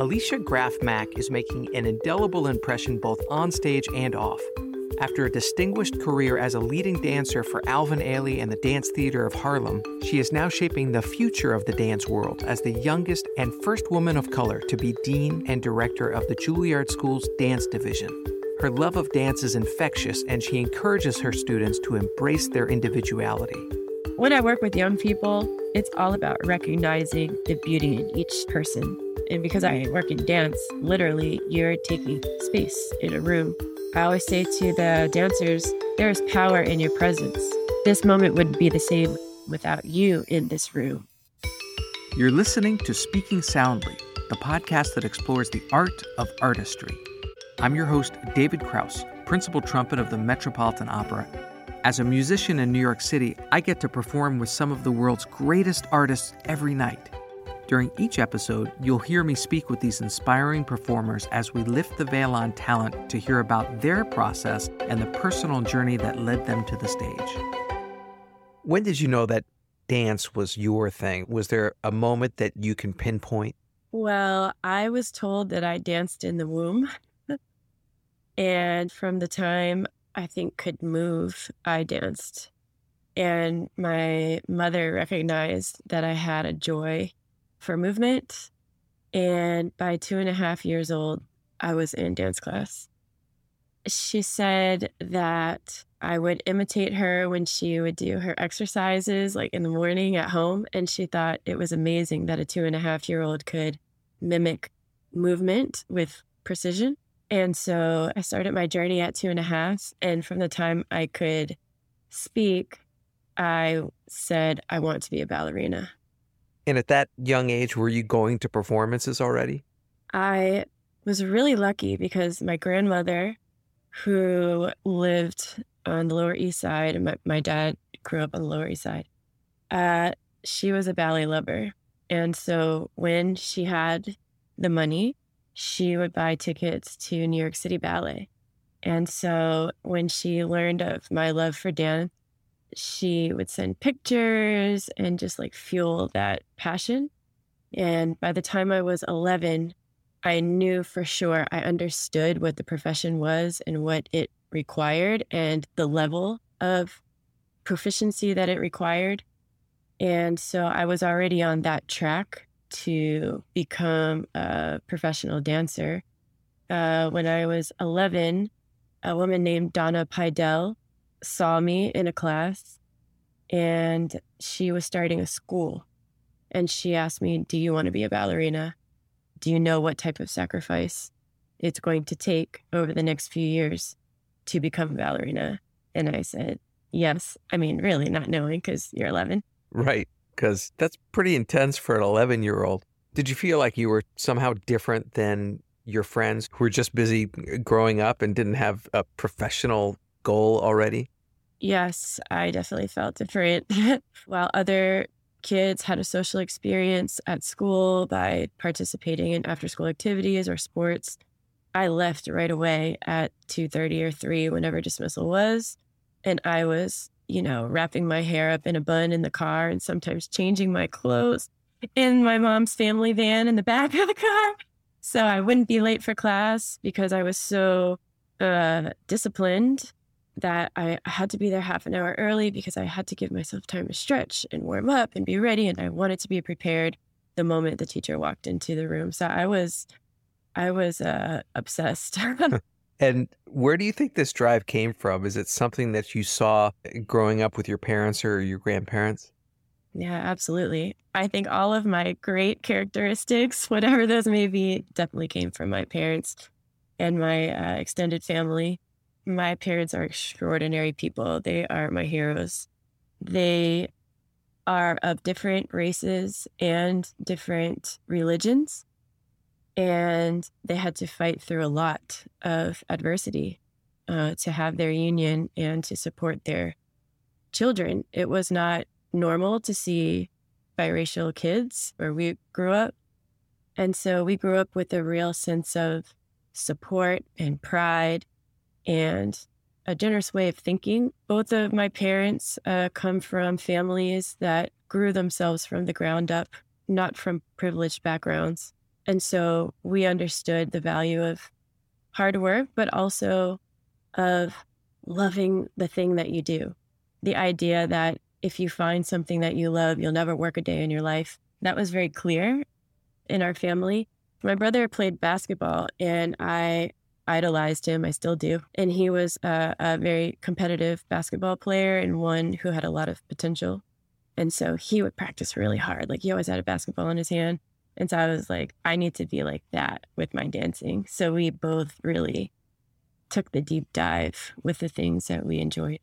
Alicia Graf Mack is making an indelible impression both on stage and off. After a distinguished career as a leading dancer for Alvin Ailey and the Dance Theater of Harlem, she is now shaping the future of the dance world as the youngest and first woman of color to be dean and director of the Juilliard School's dance division. Her love of dance is infectious, and she encourages her students to embrace their individuality. When I work with young people, it's all about recognizing the beauty in each person. And because I work in dance, literally, you're taking space in a room. I always say to the dancers, there is power in your presence. This moment wouldn't be the same without you in this room. You're listening to Speaking Soundly, the podcast that explores the art of artistry. I'm your host, David Krauss, principal trumpet of the Metropolitan Opera. As a musician in New York City, I get to perform with some of the world's greatest artists every night. During each episode, you'll hear me speak with these inspiring performers as we lift the veil on talent to hear about their process and the personal journey that led them to the stage. When did you know that dance was your thing? Was there a moment that you can pinpoint? Well, I was told that I danced in the womb. and from the time I think could move, I danced. And my mother recognized that I had a joy for movement. And by two and a half years old, I was in dance class. She said that I would imitate her when she would do her exercises, like in the morning at home. And she thought it was amazing that a two and a half year old could mimic movement with precision. And so I started my journey at two and a half. And from the time I could speak, I said, I want to be a ballerina. And at that young age, were you going to performances already? I was really lucky because my grandmother, who lived on the Lower East Side, and my, my dad grew up on the Lower East Side, uh, she was a ballet lover. And so when she had the money, she would buy tickets to New York City Ballet. And so when she learned of my love for dance, she would send pictures and just like fuel that passion. And by the time I was 11, I knew for sure I understood what the profession was and what it required and the level of proficiency that it required. And so I was already on that track to become a professional dancer. Uh, when I was 11, a woman named Donna Pidell saw me in a class and she was starting a school. And she asked me, Do you want to be a ballerina? Do you know what type of sacrifice it's going to take over the next few years to become a ballerina? And I said, Yes. I mean, really, not knowing because you're 11. Right. Because that's pretty intense for an 11 year old. Did you feel like you were somehow different than your friends who were just busy uh, growing up and didn't have a professional goal already? yes, I definitely felt different. While other kids had a social experience at school by participating in after school activities or sports, I left right away at 2:30 or 3 whenever dismissal was, and I was, you know, wrapping my hair up in a bun in the car and sometimes changing my clothes in my mom's family van in the back of the car. So I wouldn't be late for class because I was so uh, disciplined that I had to be there half an hour early because I had to give myself time to stretch and warm up and be ready. And I wanted to be prepared the moment the teacher walked into the room. So I was, I was uh, obsessed. and where do you think this drive came from? Is it something that you saw growing up with your parents or your grandparents? Yeah, absolutely. I think all of my great characteristics, whatever those may be, definitely came from my parents and my uh, extended family. My parents are extraordinary people. They are my heroes. They are of different races and different religions. And they had to fight through a lot of adversity uh, to have their union and to support their children. It was not normal to see biracial kids where we grew up. And so we grew up with a real sense of support and pride and a generous way of thinking. Both of my parents uh, come from families that grew themselves from the ground up, not from privileged backgrounds. And so we understood the value of hard work, but also of loving the thing that you do. The idea that if you find something that you love, you'll never work a day in your life. That was very clear in our family. My brother played basketball and I idolized him. I still do. And he was a, a, very competitive basketball player and one who had a lot of potential. And so he would practice really hard. Like he always had a basketball in his hand. And so I was like, I need to be like that with my dancing. So we both really took the deep dive with the things that we enjoyed.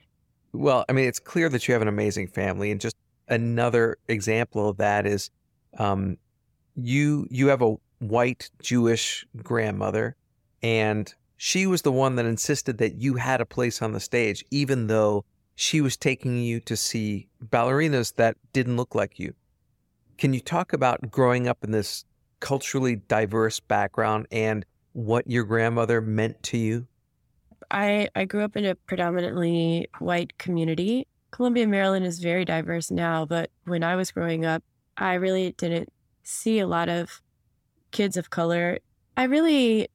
Well, I mean, it's clear that you have an amazing family. And just another example of that is um, you you have a white Jewish grandmother and she was the one that insisted that you had a place on the stage, even though she was taking you to see ballerinas that didn't look like you. Can you talk about growing up in this culturally diverse background and what your grandmother meant to you? I, I grew up in a predominantly white community. Columbia, Maryland is very diverse now, but when I was growing up, I really didn't see a lot of kids of color. I really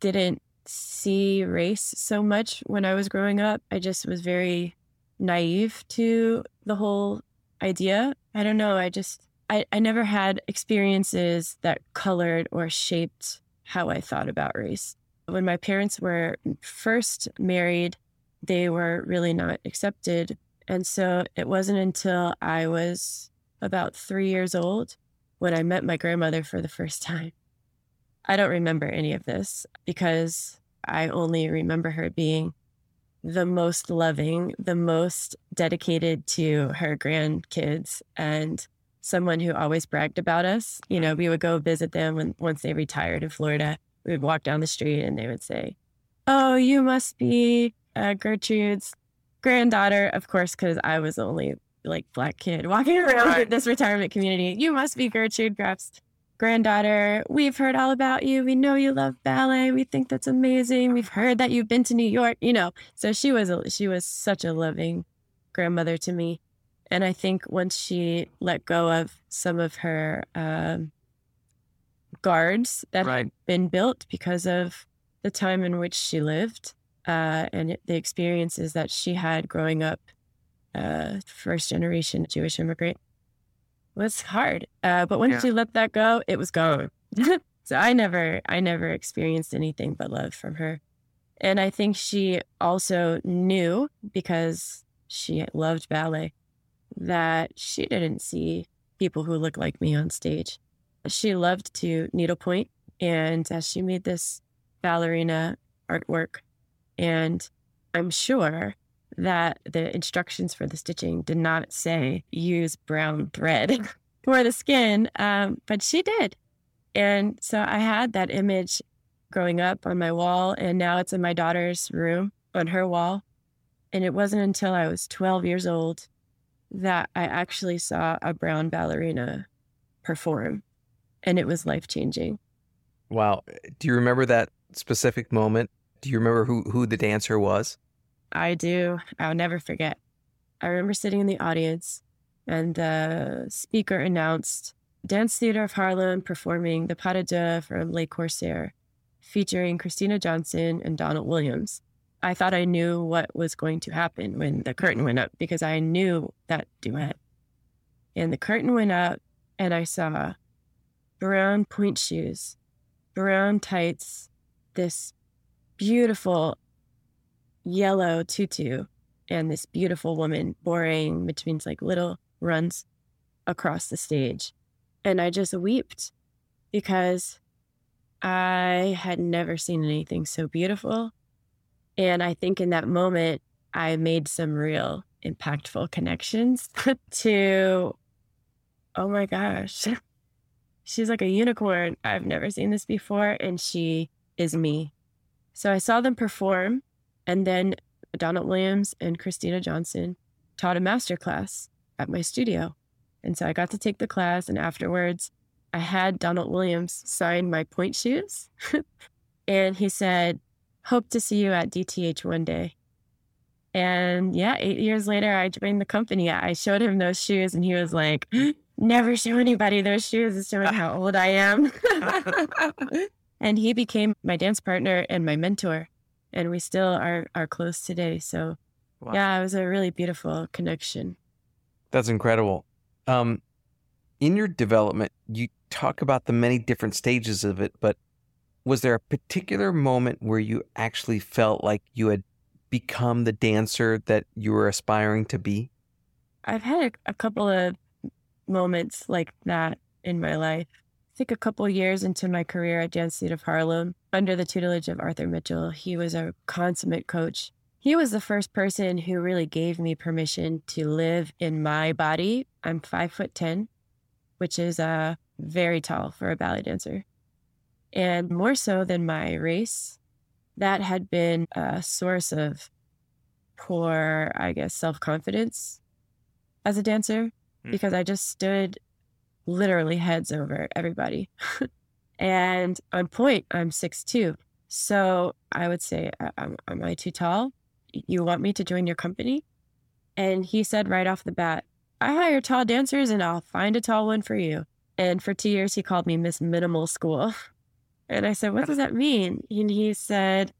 didn't see race so much when I was growing up. I just was very naive to the whole idea. I don't know. I just, I, I never had experiences that colored or shaped how I thought about race. When my parents were first married, they were really not accepted. And so it wasn't until I was about three years old when I met my grandmother for the first time I don't remember any of this because I only remember her being the most loving, the most dedicated to her grandkids, and someone who always bragged about us. You know, we would go visit them when once they retired in Florida. We would walk down the street and they would say, "Oh, you must be uh, Gertrude's granddaughter." Of course, because I was the only like black kid walking around right. this retirement community. You must be Gertrude Graf's granddaughter, we've heard all about you. We know you love ballet. We think that's amazing. We've heard that you've been to New York, you know. So she was a, she was such a loving grandmother to me. And I think once she let go of some of her um, guards that right. had been built because of the time in which she lived uh, and the experiences that she had growing up, uh, first generation Jewish immigrant, was hard. Uh, but once yeah. you let that go, it was gone. so I never, I never experienced anything but love from her. And I think she also knew because she loved ballet that she didn't see people who looked like me on stage. She loved to needlepoint, and she made this ballerina artwork. And I'm sure that the instructions for the stitching did not say use brown thread for the skin, um, but she did. And so I had that image growing up on my wall, and now it's in my daughter's room on her wall. And it wasn't until I was 12 years old that I actually saw a brown ballerina perform, and it was life changing. Wow. Do you remember that specific moment? Do you remember who, who the dancer was? I do. I'll never forget. I remember sitting in the audience, and the speaker announced Dance Theater of Harlem performing the Pas de Deux from Le Corsaire, featuring Christina Johnson and Donald Williams. I thought I knew what was going to happen when the curtain went up because I knew that duet. And the curtain went up, and I saw brown point shoes, brown tights, this beautiful yellow tutu, and this beautiful woman boring between like little runs across the stage. And I just wept because I had never seen anything so beautiful and I think in that moment, I made some real impactful connections to, oh my gosh, she's like a unicorn. I've never seen this before. And she is me. So I saw them perform. And then Donald Williams and Christina Johnson taught a master class at my studio. And so I got to take the class. And afterwards, I had Donald Williams sign my point shoes. and he said, hope to see you at DTH one day. And yeah, eight years later, I joined the company. I showed him those shoes, and he was like, Never show anybody those shoes. It's showing how old I am. and he became my dance partner and my mentor. And we still are, are close today. So, wow. yeah, it was a really beautiful connection. That's incredible. Um, in your development, you talk about the many different stages of it, but was there a particular moment where you actually felt like you had become the dancer that you were aspiring to be? I've had a, a couple of moments like that in my life. I think a couple years into my career at Dance Theater of Harlem, under the tutelage of Arthur Mitchell, he was a consummate coach. He was the first person who really gave me permission to live in my body. I'm five foot ten, which is uh, very tall for a ballet dancer. And more so than my race, that had been a source of poor, I guess, self confidence as a dancer mm. because I just stood literally heads over everybody. and on point, I'm six two. So I would say, am, am I too tall? You want me to join your company? And he said right off the bat, I hire tall dancers and I'll find a tall one for you. And for two years, he called me Miss Minimal School. And I said, What does that mean? And he said,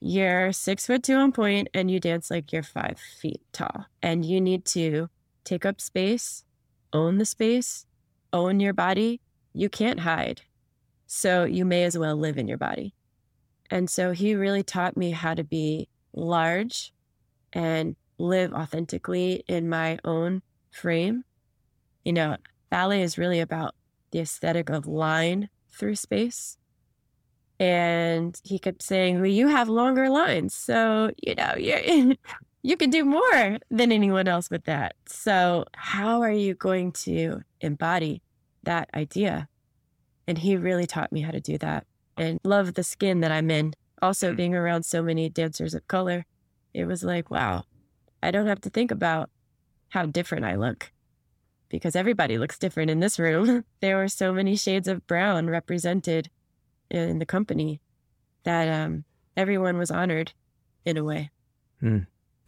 You're six foot two on and you dance like you're five feet tall. And you need to take up space, own the space, own your body. You can't hide. So you may as well live in your body. And so he really taught me how to be large and live authentically in my own frame. You know, ballet is really about the aesthetic of line through space. And he kept saying, Well, you have longer lines. So, you know, you you can do more than anyone else with that. So, how are you going to embody that idea? And he really taught me how to do that and love the skin that I'm in. Also, mm. being around so many dancers of color, it was like, wow, I don't have to think about how different I look because everybody looks different in this room. there were so many shades of brown represented in the company that um, everyone was honored in a way. Hmm.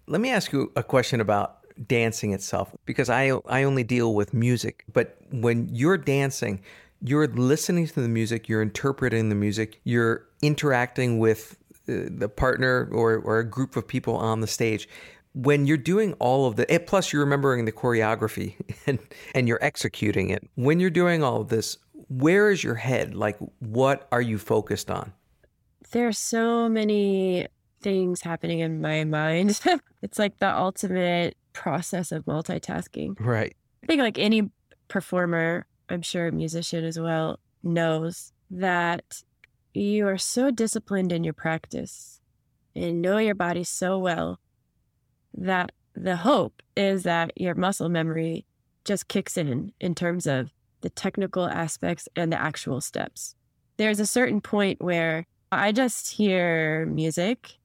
Let me ask you a question about dancing itself because I I only deal with music, but when you're dancing, you're listening to the music, you're interpreting the music, you're interacting with uh, the partner or, or a group of people on the stage. When you're doing all of the, plus you're remembering the choreography and, and you're executing it. When you're doing all of this, where is your head? Like, what are you focused on? There are so many things happening in my mind. it's like the ultimate process of multitasking. Right. I think, like any performer, I'm sure a musician as well, knows that you are so disciplined in your practice and know your body so well that the hope is that your muscle memory just kicks in in terms of the technical aspects and the actual steps. There's a certain point where I just hear music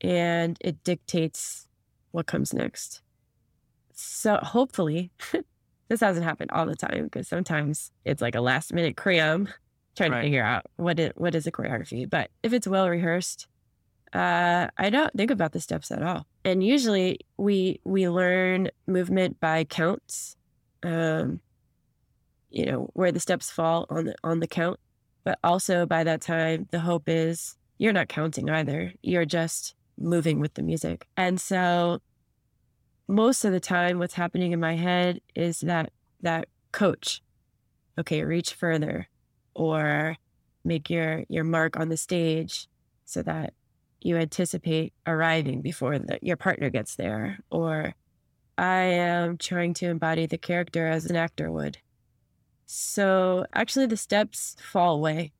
and it dictates what comes next. So hopefully, this hasn't happened all the time because sometimes it's like a last minute cram trying right. to figure out what it, what is a choreography. But if it's well rehearsed, uh, I don't think about the steps at all. And usually we we learn movement by counts, um, you know, where the steps fall on the on the count. But also by that time, the hope is you're not counting either. You're just moving with the music. And so most of the time what's happening in my head is that that coach, okay, reach further or make your your mark on the stage so that you anticipate arriving before the, your partner gets there or I am trying to embody the character as an actor would. So actually, the steps fall away.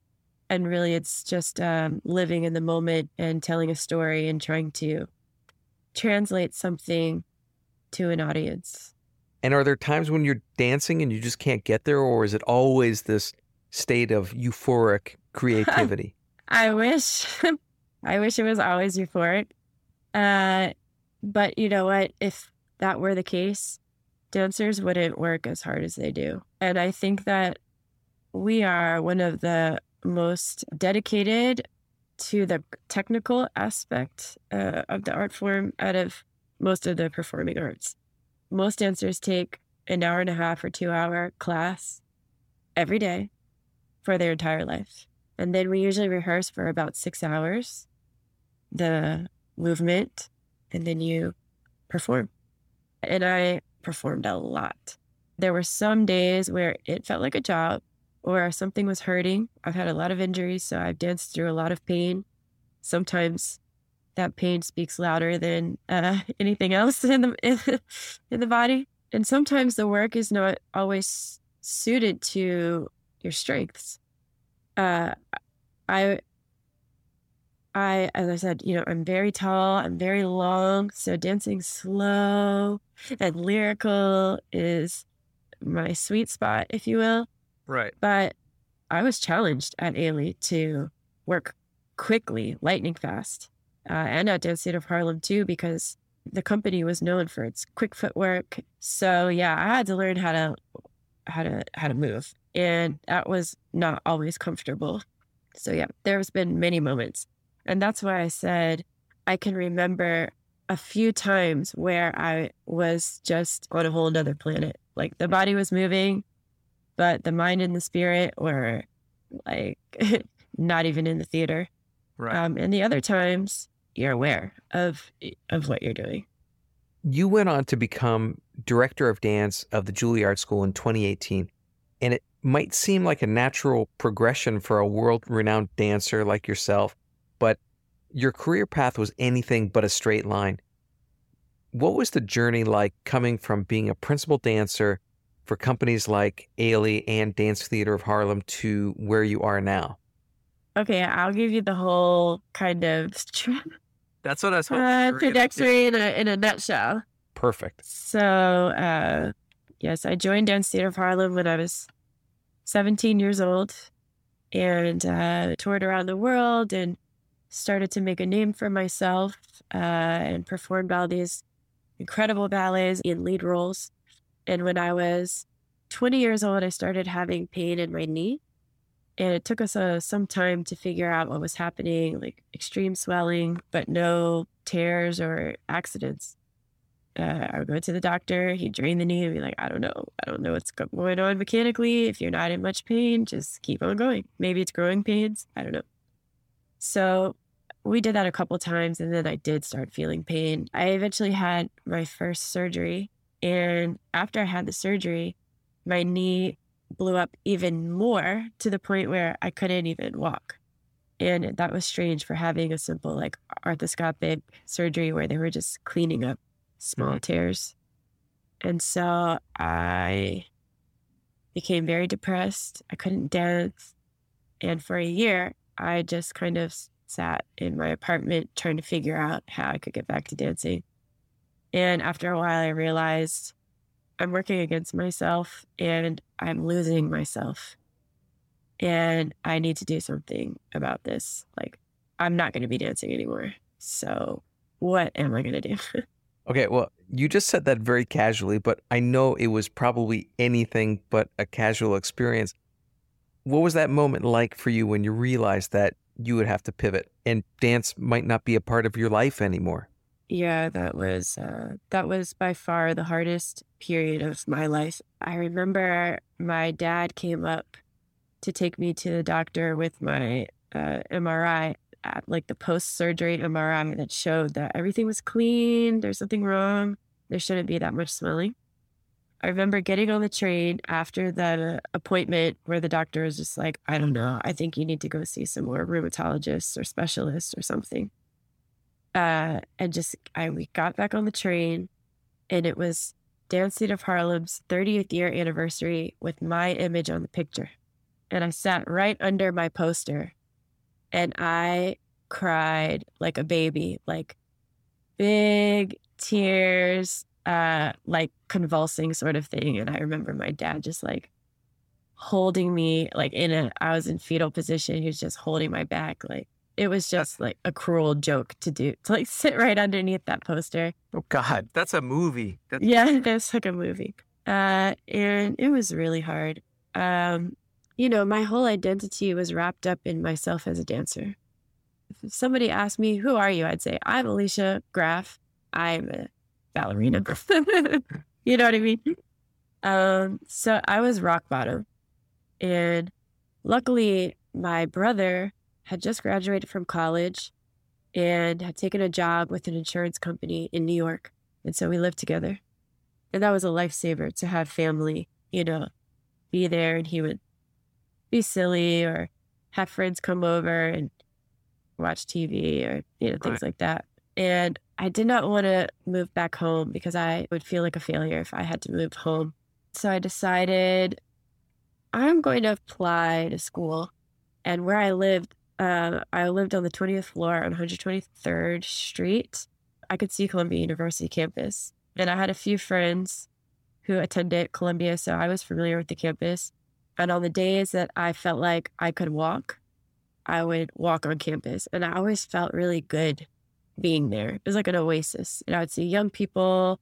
And really, it's just um, living in the moment and telling a story and trying to translate something to an audience. And are there times when you're dancing and you just can't get there, or is it always this state of euphoric creativity? I wish, I wish it was always euphoric. Uh, but you know what? If that were the case, dancers wouldn't work as hard as they do. And I think that we are one of the most dedicated to the technical aspect uh, of the art form out of most of the performing arts. Most dancers take an hour and a half or two hour class every day for their entire life. And then we usually rehearse for about six hours, the movement, and then you perform. And I performed a lot. There were some days where it felt like a job or something was hurting. I've had a lot of injuries, so I've danced through a lot of pain. Sometimes that pain speaks louder than uh, anything else in the in, the body, and sometimes the work is not always suited to your strengths. Uh, I I, as I said, you know, I'm very tall, I'm very long. So dancing slow and lyrical is my sweet spot, if you will. Right. But I was challenged at Ailey to work quickly, lightning fast, uh, and at Dance Theater of Harlem too, because the company was known for its quick footwork. So yeah, I had to learn how to how to how to move, and that was not always comfortable. So yeah, there's been many moments and that's why I said I can remember a few times where I was just on a whole other planet. Like the body was moving, but the mind and the spirit were like not even in the theater. Right. Um, and the other times you're aware of of what you're doing. You went on to become director of dance of the Juilliard School in 2018, and it might seem like a natural progression for a world-renowned dancer like yourself your career path was anything but a straight line. What was the journey like coming from being a principal dancer for companies like Ailey and Dance Theater of Harlem to where you are now? Okay, I'll give you the whole kind of That's what I was hoping. Uh, trajectory in a in a nutshell. Perfect. So, uh, yes, I joined Dance Theater of Harlem when I was 17 years old, and uh, toured around the world and started to make a name for myself uh, and performed all these incredible ballets in lead roles. And when I was 20 years old, I started having pain in my knee. And it took us uh, some time to figure out what was happening, like extreme swelling, but no tears or accidents. Uh, I would go to the doctor, he'd drain the knee and be like, I don't know. I don't know what's going on mechanically. If you're not in much pain, just keep on going. Maybe it's growing pains. I don't know. So we did that a couple times and then I did start feeling pain. I eventually had my first surgery. And after I had the surgery, my knee blew up even more to the point where I couldn't even walk. And that was strange for having a simple, like, arthroscopic surgery where they were just cleaning up small mm-hmm. tears. And so I became very depressed. I couldn't dance. And for a year, I just kind of sat in my apartment trying to figure out how I could get back to dancing. And after a while, I realized I'm working against myself and I'm losing myself. And I need to do something about this. Like, I'm not going to be dancing anymore. So, what am I going to do? Okay, well, you just said that very casually, but I know it was probably anything but a casual experience. What was that moment like for you when you realized that you would have to pivot and dance might not be a part of your life anymore? Yeah, that was uh, that was by far the hardest period of my life. I remember my dad came up to take me to the doctor with my uh, MRI, at, like the post surgery MRI that showed that everything was clean. There's nothing wrong. There shouldn't be that much swelling. I remember getting on the train after the appointment where the doctor was just like, I don't know, I think you need to go see some more rheumatologists or specialists or something. Uh, and just, I we got back on the train and it was Theater of Harlem's 30th year anniversary with my image on the picture. And I sat right under my poster and I cried like a baby, like big tears uh, like convulsing sort of thing. And I remember my dad just like holding me, like in a, I was in fetal position. He was just holding my back. Like it was just like a cruel joke to do, to like sit right underneath that poster. Oh God, that's a movie. That's- yeah, that's like a movie. Uh, and it was really hard. Um, you know, my whole identity was wrapped up in myself as a dancer. If somebody asked me, who are you? I'd say, I'm Alicia Graf. I'm a ballerina. you know what I mean? Um, so I was rock bottom. And luckily, my brother had just graduated from college and had taken a job with an insurance company in New York. And so we lived together. And that was a lifesaver to have family, you know, be there and he would be silly or have friends come over and watch TV or, you know, things right. like that. And I did not want to move back home because I would feel like a failure if I had to move home. So I decided I'm going to apply to school. And where I lived, uh, I lived on the 20th floor on 123rd Street. I could see Columbia University campus. And I had a few friends who attended Columbia, so I was familiar with the campus. And on the days that I felt like I could walk, I would walk on campus. And I always felt really good being there. It was like an oasis. And I would see young people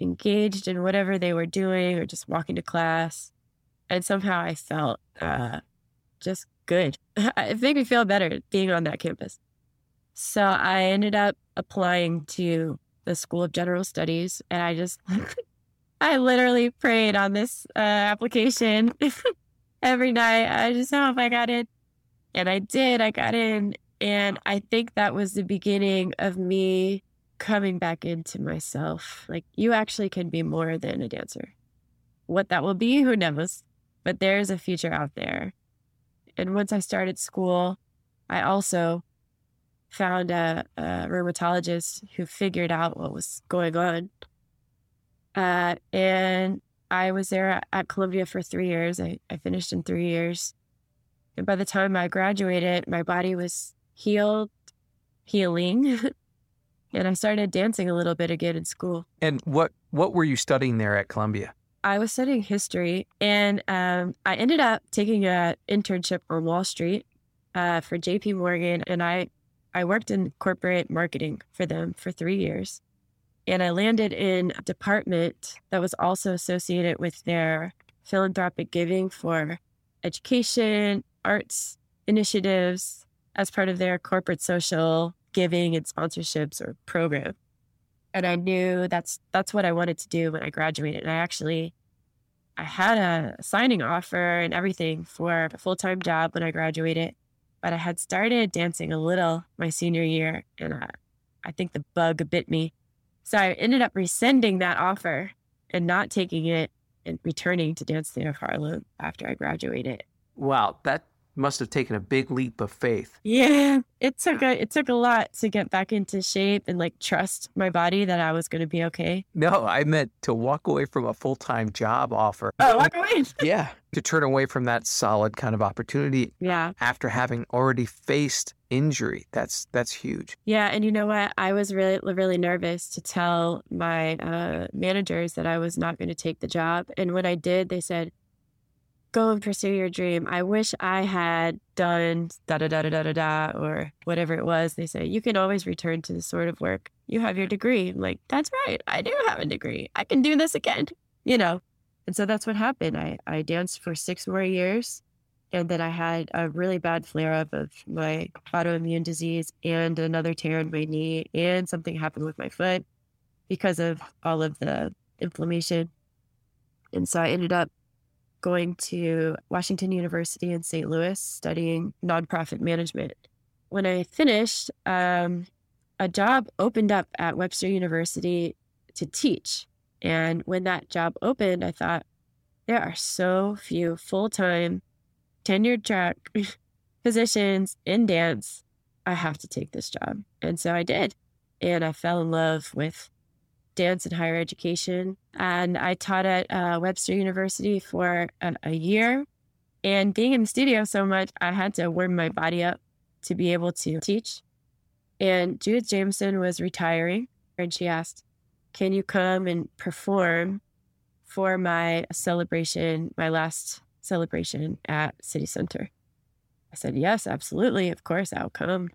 engaged in whatever they were doing or just walking to class. And somehow I felt uh, just good. it made me feel better being on that campus. So I ended up applying to the School of General Studies and I just, I literally prayed on this uh, application every night. I just hope I got in. And I did. I got in. And I think that was the beginning of me coming back into myself. Like, you actually can be more than a dancer. What that will be, who knows? But there's a future out there. And once I started school, I also found a, a rheumatologist who figured out what was going on. Uh, and I was there at Columbia for three years. I, I finished in three years. And by the time I graduated, my body was healed, healing. and I started dancing a little bit again in school. And what what were you studying there at Columbia? I was studying history, and um, I ended up taking an internship on Wall Street uh, for J.P. Morgan, and I I worked in corporate marketing for them for three years, and I landed in a department that was also associated with their philanthropic giving for education, arts initiatives, as part of their corporate social giving and sponsorships or program. And I knew that's that's what I wanted to do when I graduated. And I actually I had a signing offer and everything for a full-time job when I graduated, but I had started dancing a little my senior year and I, I think the bug bit me. So I ended up rescinding that offer and not taking it and returning to Dance Theater of Harlem after I graduated. Wow, that must have taken a big leap of faith. Yeah, it took a it took a lot to get back into shape and like trust my body that I was going to be okay. No, I meant to walk away from a full time job offer. Oh, walk away. yeah, to turn away from that solid kind of opportunity. Yeah. After having already faced injury, that's that's huge. Yeah, and you know what? I was really really nervous to tell my uh, managers that I was not going to take the job, and when I did, they said go and pursue your dream. I wish I had done da da da da da da da or whatever it was. They say you can always return to the sort of work. You have your degree. I'm like, that's right. I do have a degree. I can do this again, you know? And so that's what happened. I, I danced for six more years. And then I had a really bad flare up of my autoimmune disease and another tear in my knee, and something happened with my foot because of all of the inflammation. And so I ended up going to Washington University in St. Louis studying nonprofit management. When I finished, um, a job opened up at Webster University to teach. And when that job opened, I thought, there are so few full time, tenured track positions in dance. I have to take this job. And so I did. And I fell in love with dance and higher education. And I taught at uh, Webster University for a, a year. And being in the studio so much, I had to warm my body up to be able to teach. And Judith Jamison was retiring, and she asked, Can you come and perform for my celebration, my last celebration at City Center? I said, Yes, absolutely. Of course, I'll come.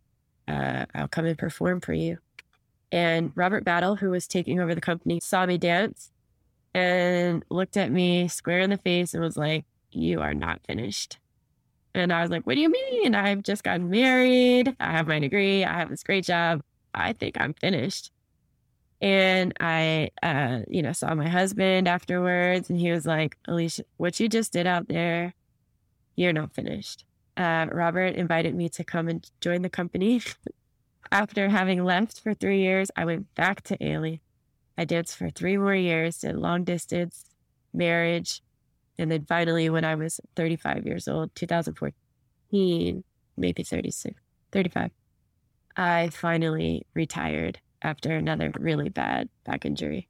Uh, I'll come and perform for you. And Robert Battle, who was taking over the company, saw me dance and looked at me square in the face and was like, You are not finished. And I was like, What do you mean? I've just gotten married. I have my degree. I have this great job. I think I'm finished. And I, uh, you know, saw my husband afterwards, and he was like, Alicia, what you just did out there, you're not finished. Uh, Robert invited me to come and join the company After having left for three years, I went back to Ailey. I danced for three more years, did long distance, marriage, and then finally, when I was 35 years old, 2014, maybe 36, 35, I finally retired after another really bad back injury.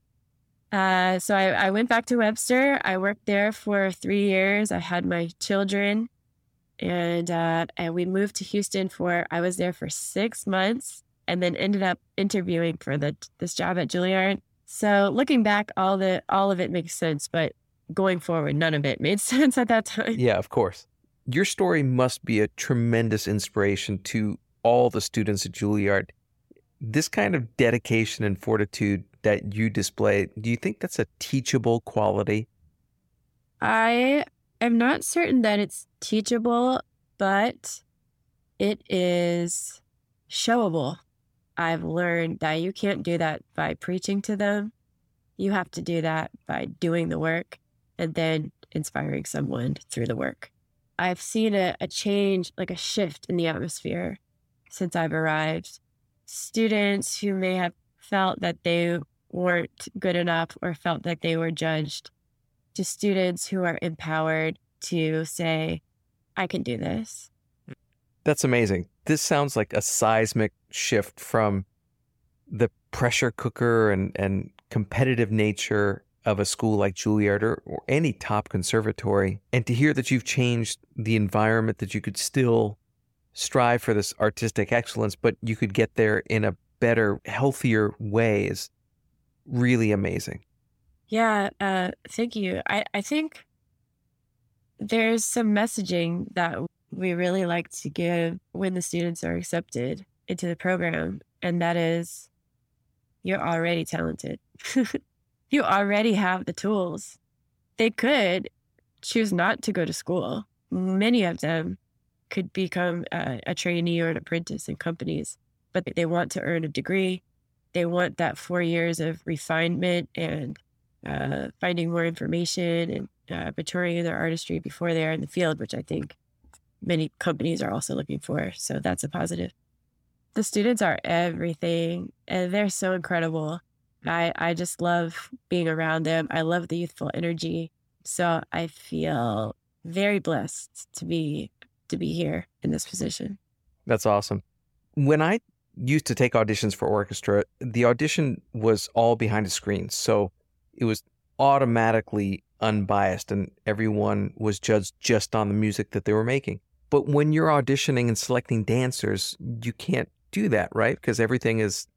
Uh, so I, I went back to Webster. I worked there for three years. I had my children and uh, and we moved to Houston for I was there for six months, and then ended up interviewing for the this job at Juilliard. So looking back, all the all of it makes sense, but going forward, none of it made sense at that time. Yeah, of course. Your story must be a tremendous inspiration to all the students at Juilliard. This kind of dedication and fortitude that you display, do you think that's a teachable quality? I I'm not certain that it's teachable, but it is showable. I've learned that you can't do that by preaching to them. You have to do that by doing the work and then inspiring someone through the work. I've seen a, a change, like a shift in the atmosphere since I've arrived. Students who may have felt that they weren't good enough or felt that they were judged to students who are empowered to say, I can do this. Mm. That's amazing. This sounds like a seismic shift from the pressure cooker and, and competitive nature of a school like Juilliard or, or any top conservatory. And to hear that you've changed the environment, that you could still strive for this artistic excellence, but you could get there in a better, healthier way is really amazing. Yeah, uh, thank you. I, I think there's some messaging that we really like to give when the students are accepted into the program, and that is you're already talented. you already have the tools. They could choose not to go to school. Many of them could become a, a trainee or an apprentice in companies, but they want to earn a degree. They want that four years of refinement and uh, finding more information and uh, maturing their artistry before they are in the field, which I think many companies are also looking for. So that's a positive. The students are everything, and they're so incredible. I, I just love being around them. I love the youthful energy. So I feel very blessed to be to be here in this position. That's awesome. When I used to take auditions for orchestra, the audition was all behind a screen. So it was automatically unbiased and everyone was judged just on the music that they were making. But when you're auditioning and selecting dancers, you can't do that, right? Because everything is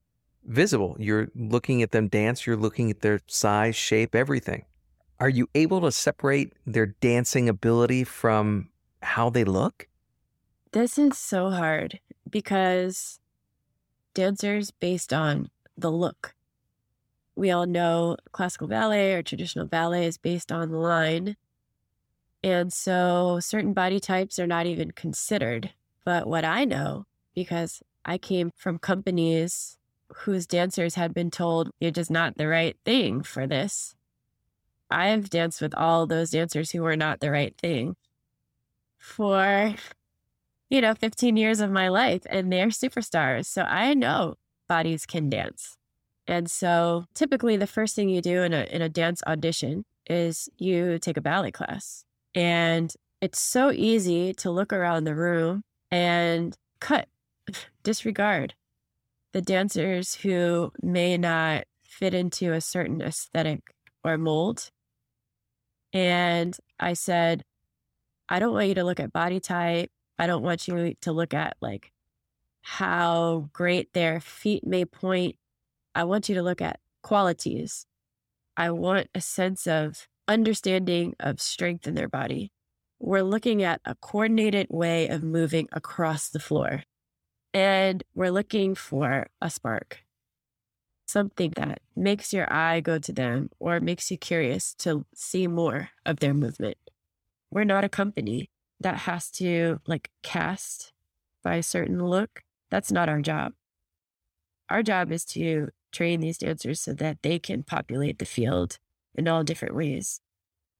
visible. You're looking at them dance, you're looking at their size, shape, everything. are you able to separate their dancing ability from how they look? This is so hard because dancers based on the look. We all know classical ballet or traditional ballet is based on line. And so certain body types are not even considered. But what I know, because I came from companies whose dancers had been told you're just not the right thing for this. I've danced with all those dancers who were not the right thing for, you know, 15 years of my life, and they're superstars. So I know bodies can dance. And so typically the first thing you do in a in a dance audition is you take a ballet class. And it's so easy to look around the room and cut, disregard the dancers who may not fit into a certain aesthetic or mold. And I said, I don't want you to look at body type. I don't want you to look at like how great their feet may point. I want you to look at qualities. I want a sense of understanding of strength in their body. We're looking at a coordinated way of moving across the floor. And we're looking for a spark, something that makes your eye go to them or makes you curious to see more of their movement. We're not a company that has to like cast by a certain look. That's not our job. Our job is to train these dancers so that they can populate the field in all different ways.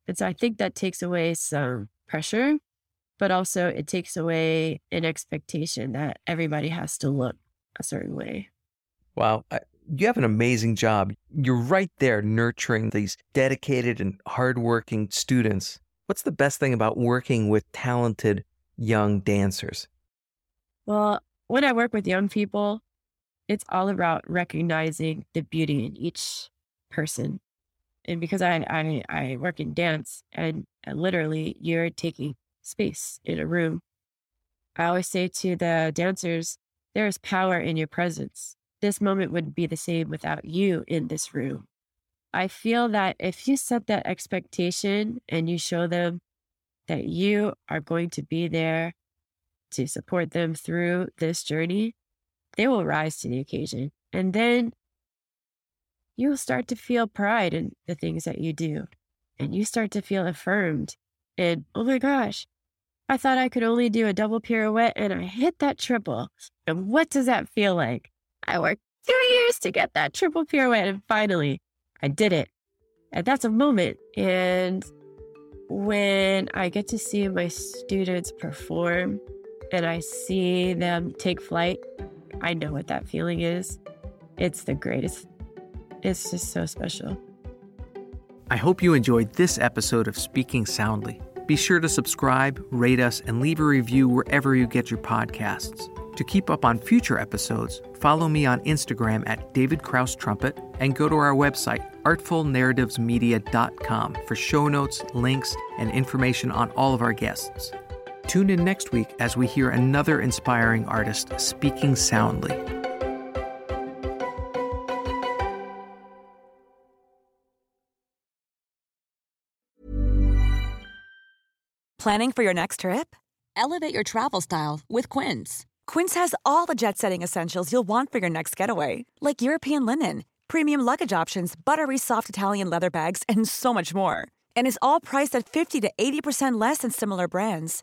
And so I think that takes away some pressure but also it takes away an expectation that everybody has to look a certain way. Wow. You have an amazing job. You're right there nurturing these dedicated and hardworking students. What's the best thing about working with talented young dancers? Well, when I work with young people, it's all about recognizing the beauty in each person. And because I, I, I work in dance and, and literally you're taking space in a room. I always say to the dancers, there is power in your presence. This moment would be the same without you in this room. I feel that if you set that expectation and you show them that you are going to be there to support them through this journey, they will rise to the occasion. And then you will start to feel pride in the things that you do. And you start to feel affirmed. And oh my gosh, I thought I could only do a double pirouette and I hit that triple. And what does that feel like? I worked two years to get that triple pirouette and finally I did it. And that's a moment. And when I get to see my students perform and I see them take flight, I know what that feeling is. It's the greatest. It's just so special. I hope you enjoyed this episode of Speaking Soundly. Be sure to subscribe, rate us, and leave a review wherever you get your podcasts. To keep up on future episodes, follow me on Instagram at David Krauss Trumpet and go to our website, artfulnarrativesmedia.com, for show notes, links, and information on all of our guests. Tune in next week as we hear another inspiring artist speaking soundly. Planning for your next trip? Elevate your travel style with Quince. Quince has all the jet setting essentials you'll want for your next getaway, like European linen, premium luggage options, buttery soft Italian leather bags, and so much more. And is all priced at 50 to 80% less than similar brands.